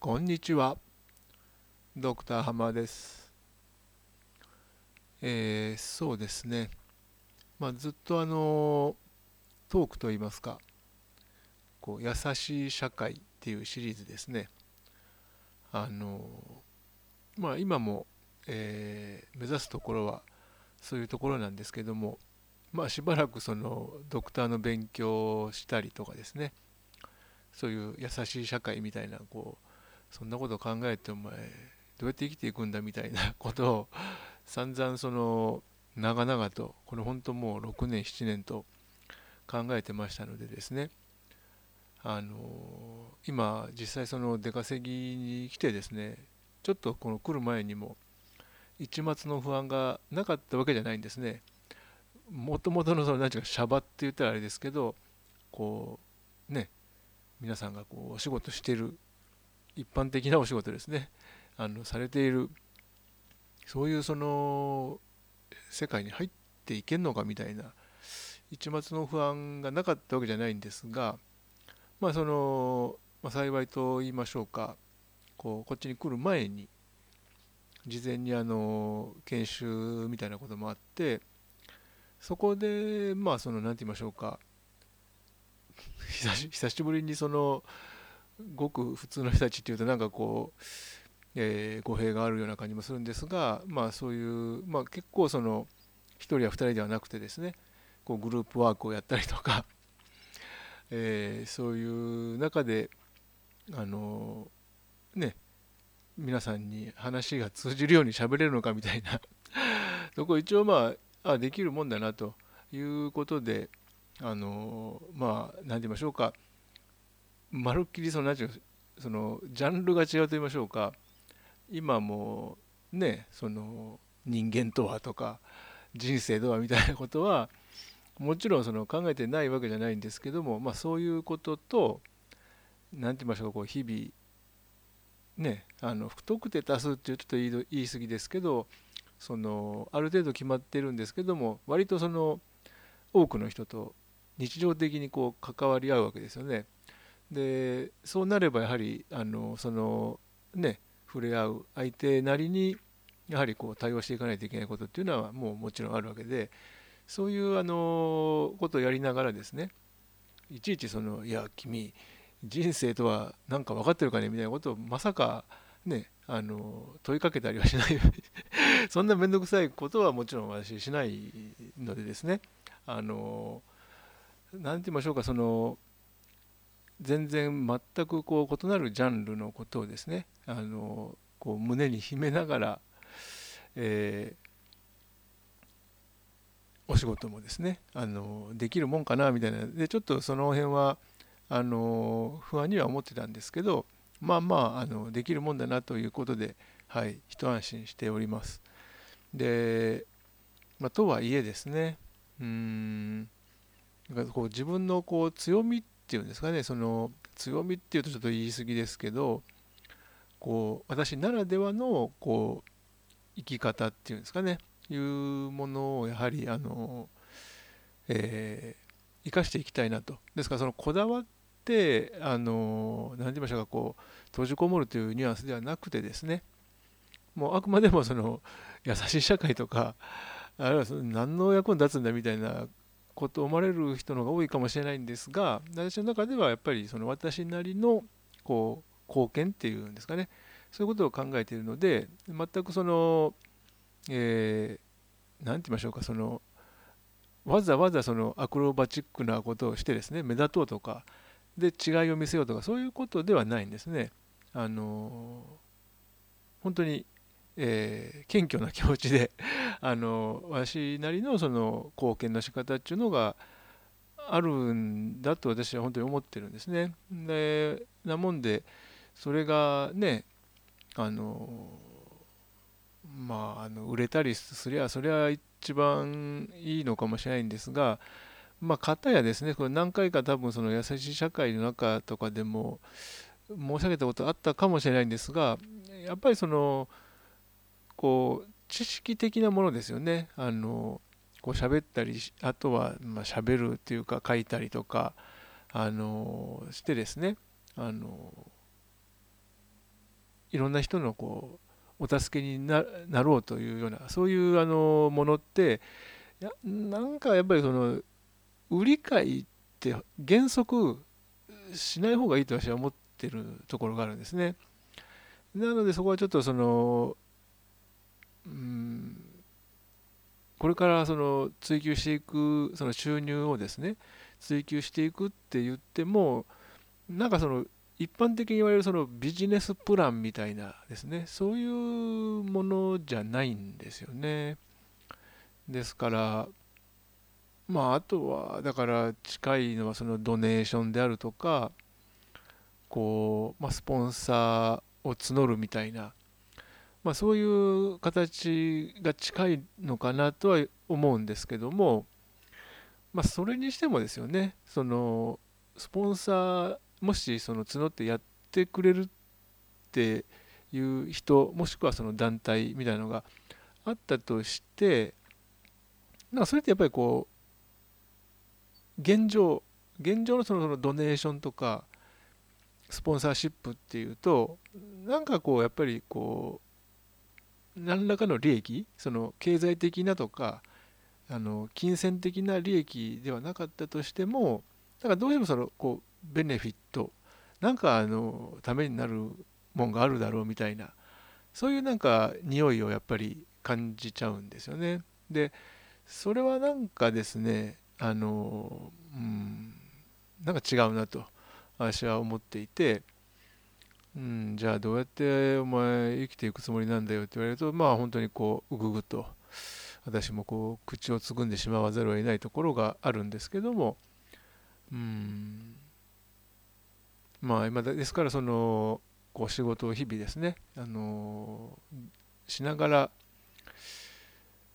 こんにちは。ドクター浜です。えー、そうですね。まあ、ずっとあのトークといいますか、こう優しい社会っていうシリーズですね。あのまあ今も、えー、目指すところはそういうところなんですけども、まあしばらくそのドクターの勉強をしたりとかですね。そういう優しい社会みたいなこうそんなこと考えてお前どうやって生きていくんだみたいな ことを散々その長々とこれ本当もう6年7年と考えてましたのでですね。あの今実際その出稼ぎに来てですねちょっとこの来る前にも一末の不安がなかったわけじゃないんですね。もともとのその何ていうかシャバって言ったらあれですけどこうね皆さんがこうお仕事してる一般的なお仕事ですね。あのされているそういうその世界に入っていけんのかみたいな一末の不安がなかったわけじゃないんですがまあその、まあ、幸いと言いましょうかこうこっちに来る前に事前にあの研修みたいなこともあってそこでまあその何て言いましょうか久しぶりにそのごく普通の人たちっていうとなんかこう、えー、語弊があるような感じもするんですがまあそういう、まあ、結構その1人や2人ではなくてですねこうグループワークをやったりとか、えー、そういう中であのね皆さんに話が通じるように喋れるのかみたいな そこ一応まああできるもんだなということであのまあ何て言いましょうか。まるっきりその何て言うそのジャンルが違うと言いましょうか今もねその人間とはとか人生とはみたいなことはもちろんその考えてないわけじゃないんですけども、まあ、そういうことと何て言いましょうかこう日々ねあの不特定多数っていうと言い言い過ぎですけどそのある程度決まってるんですけども割とその多くの人と日常的にこう関わり合うわけですよね。でそうなればやはりあのそのね触れ合う相手なりにやはりこう対応していかないといけないことっていうのはもうもちろんあるわけでそういうあのことをやりながらですねいちいちそのいや君人生とは何か分かってるかねみたいなことをまさかねあの問いかけたりはしない。そんな面倒くさいことはもちろん私しないのでですねあの何て言いましょうかその全然全くこう異なるジャンルのことをですねあのこう胸に秘めながら、えー、お仕事もですねあのできるもんかなみたいなでちょっとその辺はあの不安には思ってたんですけどまあまああのできるもんだなということで、はい、一安心しております。で、まあ、とはいえですねうんこう自分のこう強みってていうんですかねその強みっていうとちょっと言い過ぎですけどこう私ならではのこう生き方っていうんですかねいうものをやはりあの、えー、生かしていきたいなと。ですからそのこだわってあの何て言いましょうかこう閉じこもるというニュアンスではなくてですねもうあくまでもその優しい社会とかあるいはその何の役に立つんだみたいなこと思われる人の方が多いかもしれないんですが私の中ではやっぱりその私なりのこう貢献っていうんですかねそういうことを考えているので全くその何、えー、て言いましょうかそのわざわざそのアクロバチックなことをしてですね目立とうとかで違いを見せようとかそういうことではないんですね。あの本当にえー、謙虚な気持ちで あの私なりのその貢献の仕方っていうのがあるんだと私は本当に思ってるんですね。でなもんでそれがねあのまああの売れたりすりゃそれは一番いいのかもしれないんですがまあ方やですねこれ何回か多分その優しい社会の中とかでも申し上げたことあったかもしれないんですがやっぱりそのこう知識的なものですよねあのこう喋ったりあとはまあ喋るっていうか書いたりとかあのしてですねあのいろんな人のこうお助けになろうというようなそういうあのものってやなんかやっぱりその売り買いって原則しない方がいいと私は思ってるところがあるんですね。なのでそこはちょっとそのこれからその追求していくその収入をですね追求していくって言ってもなんかその一般的に言われるそのビジネスプランみたいなですねそういうものじゃないんですよね。ですからまああとはだから近いのはそのドネーションであるとかこう、まあ、スポンサーを募るみたいな、まあ、そういう形が近いのかなとは思うんですけどもまあそれにしてもですよねそのスポンサーもしその募ってやってくれるっていう人もしくはその団体みたいなのがあったとしてなんかそれってやっぱりこう現状現状のそのそのドネーションとかスポンサーシップっていうとなんかこうやっぱりこう何らかの利益その経済的なとかあの金銭的な利益ではなかったとしてもだからどうしてもそのこうベネフィットなんかあのためになるもんがあるだろうみたいなそういうなんか匂いをやっぱり感じちゃうんですよね。でそれはなんかですねあのうんなんか違うなと私は思っていて、うん、じゃあどうやってお前生きていくつもりなんだよって言われるとまあ本当にこううぐぐと私もこう口をつぐんでしまわざるを得ないところがあるんですけどもうんまあ今ですからそのこう仕事を日々ですねあのしながら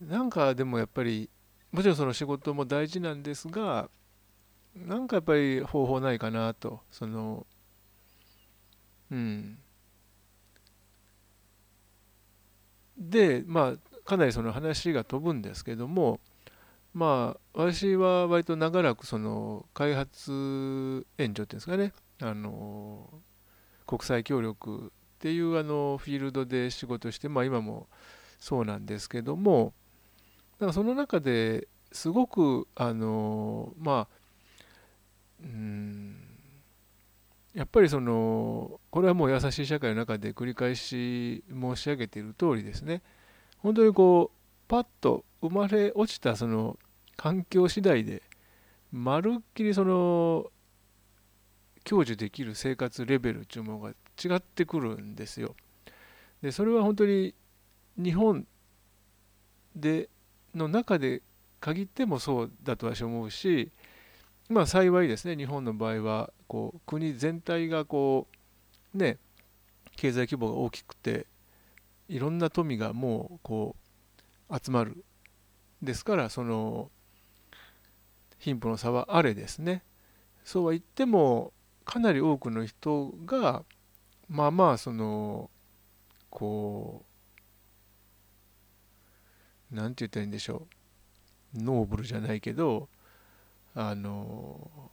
なんかでもやっぱりもちろんその仕事も大事なんですがなんかやっぱり方法ないかなとそのでまあかなりその話が飛ぶんですけどもまあ私は割と長らくその開発援助っていうんですかねあの国際協力っていうあのフィールドで仕事してまあ今もそうなんですけどもだかその中ですごくあのまあうんやっぱりそのこれはもう優しい社会の中で繰り返し申し上げている通りですね本当にこうパッと生まれ落ちたその環境次第でまるっきりその享受できる生活レベルっていうものが違ってくるんですよ。でそれは本当に日本での中で限ってもそうだと私は思うしまあ幸いですね日本の場合はこう国全体がこうね経済規模が大きくていろんな富がもうこう集まるですからその貧富の差はあれですね。そうは言ってもかなり多くの人がまあまあそのこう何て言ったらいいんでしょう。ノーブルじゃないけどあの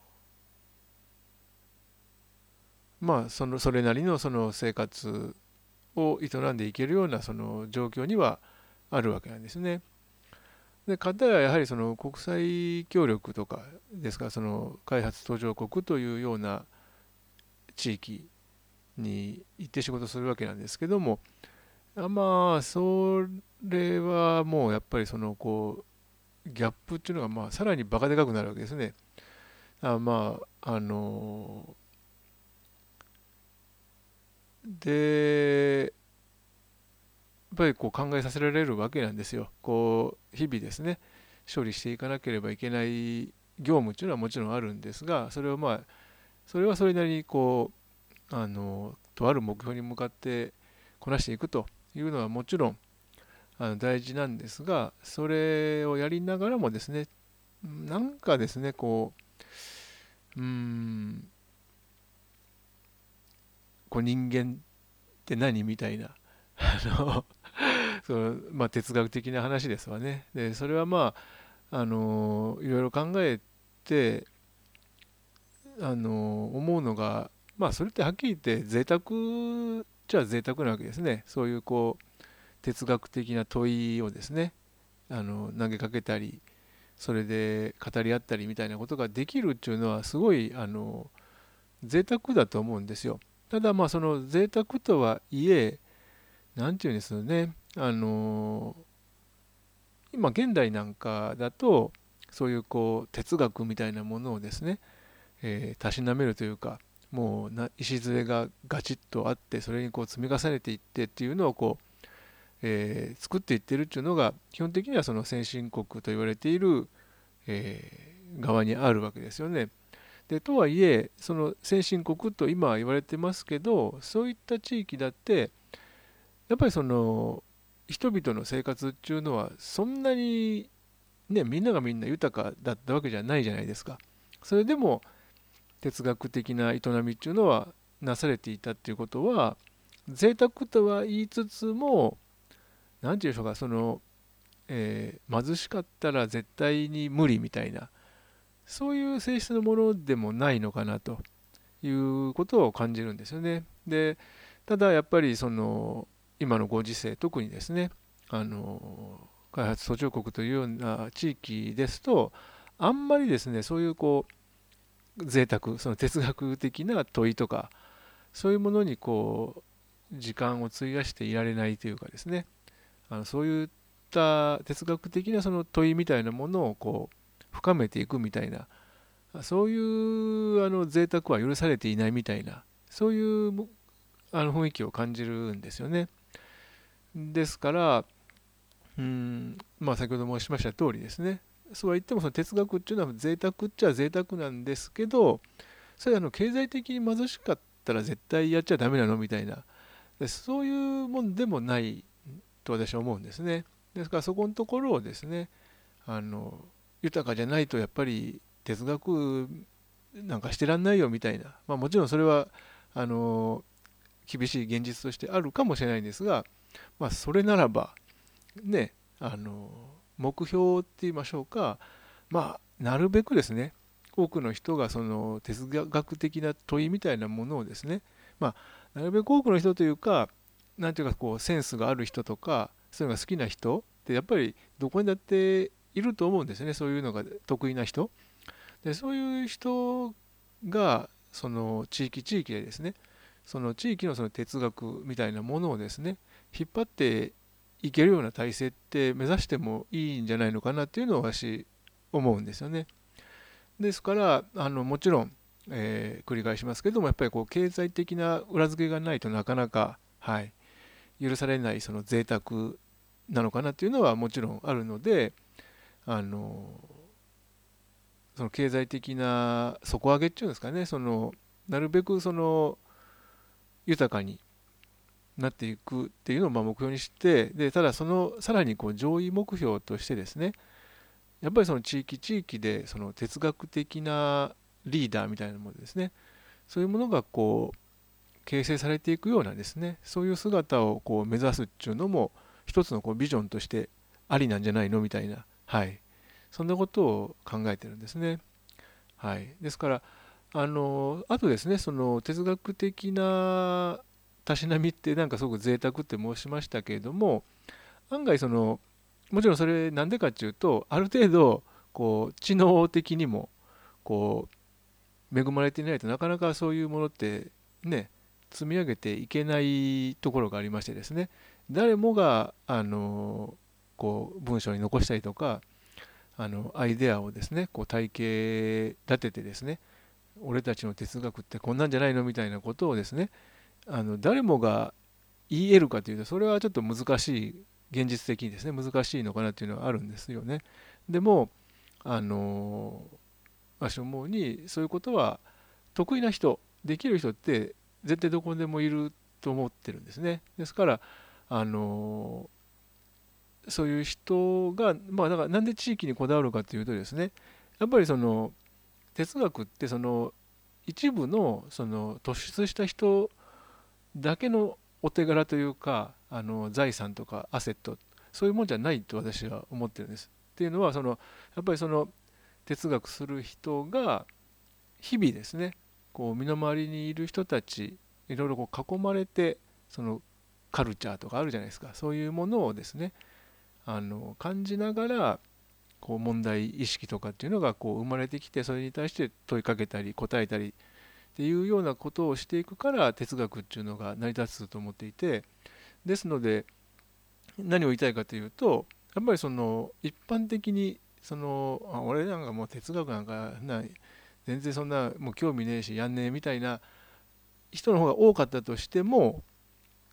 まあそのそれなりのその生活を営んでいけるようなその状況にはあるわけなんですね。で方はやはりその国際協力とかですからその開発途上国というような地域に行って仕事するわけなんですけどもまあそれはもうやっぱりそのこうギャップっていうのがまあさらにバカでかくなるわけですね。あまああのでやっぱりこう考えさせられるわけなんですよ。こう日々ですね処理していかなければいけない業務っていうのはもちろんあるんですがそれをまあそれはそれなりにこうあのとある目標に向かってこなしていくというのはもちろんあの大事なんですがそれをやりながらもですねなんかですねこううんこう人間って何みたいな あのその、まあ、哲学的な話ですわね。でそれはまああのいろいろ考えてあの思うのがまあそれってはっきり言って贅沢ちゃ贅沢なわけですねそういうこう哲学的な問いをですねあの投げかけたりそれで語り合ったりみたいなことができるっていうのはすごいあの贅沢だと思うんですよ。ただまあその贅沢とはいえ何て言うんですよねあの今現代なんかだとそういうこう哲学みたいなものをですねえたしなめるというかもうな礎がガチッとあってそれにこう積み重ねていってっていうのをこう、えー、作っていってるっていうのが基本的にはその先進国と言われている、えー、側にあるわけですよね。でとはいえその先進国と今は言われてますけどそういった地域だってやっぱりその人々の生活っていうのはそんなにねみんながみんな豊かだったわけじゃないじゃないですか。それでも哲学的な営みっていうのはなされていたっていうことは贅沢とは言いつつも何て言うんでしょうかその、えー、貧しかったら絶対に無理みたいなそういう性質のものでもないのかなということを感じるんですよね。でただやっぱりその今のご時世特にですねあの開発途上国というような地域ですとあんまりですねそういうこう贅沢その哲学的な問いとかそういうものにこう時間を費やしていられないというかですねあのそういった哲学的なその問いみたいなものをこう深めていくみたいなそういうあの贅沢は許されていないみたいなそういうあの雰囲気を感じるんですよね。ですからうんまあ先ほど申しました通りですねそうは言ってもその哲学っていうのは贅沢っちゃ贅沢なんですけどそれあの経済的に貧しかったら絶対やっちゃダメなのみたいなそういうもんでもないと私は思うんですね。ですからそこのところをですねあの豊かじゃないとやっぱり哲学なんかしてらんないよみたいな、まあ、もちろんそれはあの厳しい現実としてあるかもしれないんですが、まあ、それならばねあの目標って言いましょうかまあなるべくですね多くの人がその哲学的な問いみたいなものをですねまあなるべく多くの人というか何ていうかこうセンスがある人とかそういうのが好きな人ってやっぱりどこにだっていると思うんですね。そういうのが得意な人。でそういう人がその地域地域でですねその地域のその哲学みたいなものをですね引っ張っていけるような体制って目指してもいいんじゃないのかなっていうのを私思うんですよね。ですからあのもちろん、えー、繰り返しますけどもやっぱりこう経済的な裏付けがないとなかなか、はい、許されないその贅沢なのかなっていうのはもちろんあるのであのその経済的な底上げっていうんですかねそのなるべくその豊かになっていくっていうのをま目標にしてでただそのさらにこう上位目標としてですねやっぱりその地域地域でその哲学的なリーダーみたいなものですねそういうものがこう形成されていくようなですねそういう姿をこう目指すっていうのも一つのこうビジョンとしてありなんじゃないのみたいなはいそんなことを考えてるんですね。はい、ですからあのあとですねその哲学的なたしなみってなんかすごく贅沢って申しましたけれども案外そのもちろんそれなんでかっていうとある程度こう知能的にもこう恵まれていないとなかなかそういうものってね積み上げていけないところがありましてですね誰もがあのこう文章に残したりとかあのアイデアをですねこう体系立ててですね俺たちの哲学ってこんなんじゃないのみたいなことをですねあの誰もが言えるかというとそれはちょっと難しい現実的にですね難しいのかなっていうのはあるんですよね。でもあの私思うにそういうことは得意な人できる人って絶対どこでもいると思ってるんですね。ですからあのそういう人がまあだからなんで地域にこだわるかというとですねやっぱりその哲学ってその一部のその突出した人だけのお手柄というかあの財産とかアセットそういうもんじゃないと私は思ってるんです。っていうのはそのやっぱりその哲学する人が日々ですねこう身の回りにいる人たちいろいろこう囲まれてそのカルチャーとかあるじゃないですか。そういうものをですねあの感じながらこう問題意識とかっていうのがこう生まれてきてそれに対して問いかけたり答えたりっていうようなことをしていくから哲学っていうのが成り立つと思っていてですので何を言いたいかというとやっぱりその一般的にそのあ俺なんかもう哲学なんかない全然そんなもう興味ねえしやんねえみたいな人の方が多かったとしても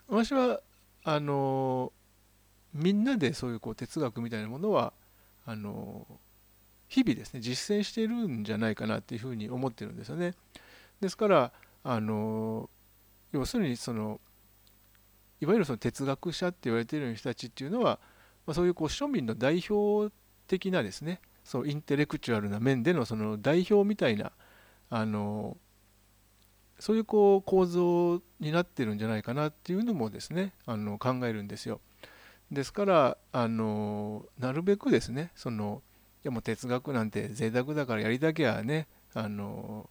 私はあのみんなでそういうこう哲学みたいなものはあの日々ですね実践しているんじゃないかなっていうふうに思ってるんですよね。ですからあの要するにそのいわゆるその哲学者って言われている人たちっていうのは、まあ、そういうこう庶民の代表的なですねそうインテレクチュアルな面でのその代表みたいなあのそういうこう構造になってるんじゃないかなっていうのもですねあの考えるんですよ。ですからあのなるべくですねそのいやもう哲学なんて贅沢だからやりたきゃねあの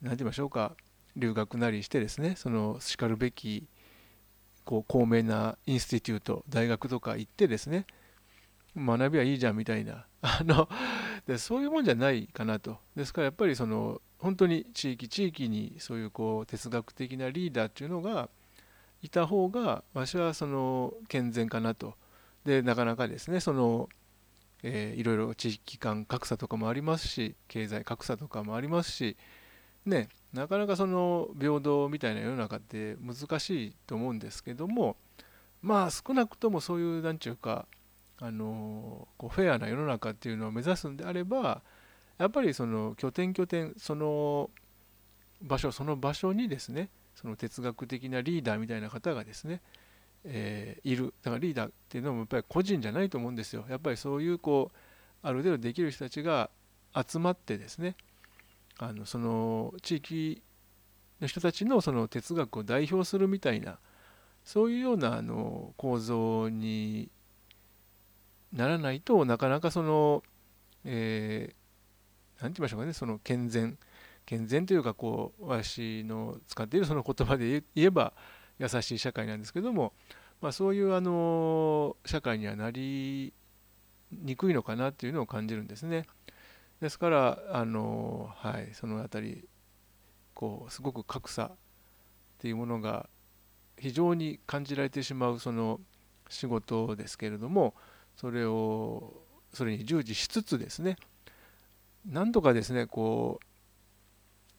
何て言いましょうか留学なりしてですねそのしかるべきこう高名なインスティテュート大学とか行ってですね学びはいいじゃんみたいな。あのでそういうもんじゃないかなと。ですからやっぱりその本当に地域地域にそういうこう哲学的なリーダーっていうのがいた方が私はその健全かなと。でなかなかですねその、えー、いろいろ地域間格差とかもありますし経済格差とかもありますしねなかなかその平等みたいな世の中って難しいと思うんですけどもまあ少なくともそういう何ちゅうかあのこうフェアな世の中っていうのを目指すんであればやっぱりその拠点拠点その場所その場所にですねその哲学的なリーダーみたいな方がですね、えー、いる。だからリーダーっていうのもやっぱり個人じゃないと思うんですよ。やっぱりそういうこうある程度できる人たちが集まってですねあのその地域の人たちのその哲学を代表するみたいなそういうようなあの構造にならないとなかなかその何、えー、て言いましょうかねその健全健全というかこう私の使っているその言葉で言えば優しい社会なんですけども、まあ、そういうあの社会にはなりにくいのかなっていうのを感じるんですね。ですからあの、はい、その辺りこうすごく格差っていうものが非常に感じられてしまうその仕事ですけれどもそれをそれに従事しつつですねなんとかですねこう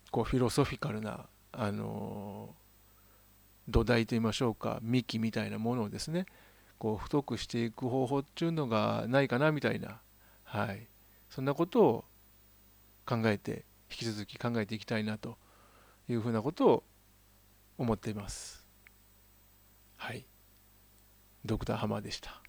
こうフィロソフィカルなあの土台といいましょうか幹みたいなものをですねこう太くしていく方法っていうのがないかなみたいな、はい、そんなことを考えて引き続き考えていきたいなというふうなことを思っています。はい。ドクターハマでした。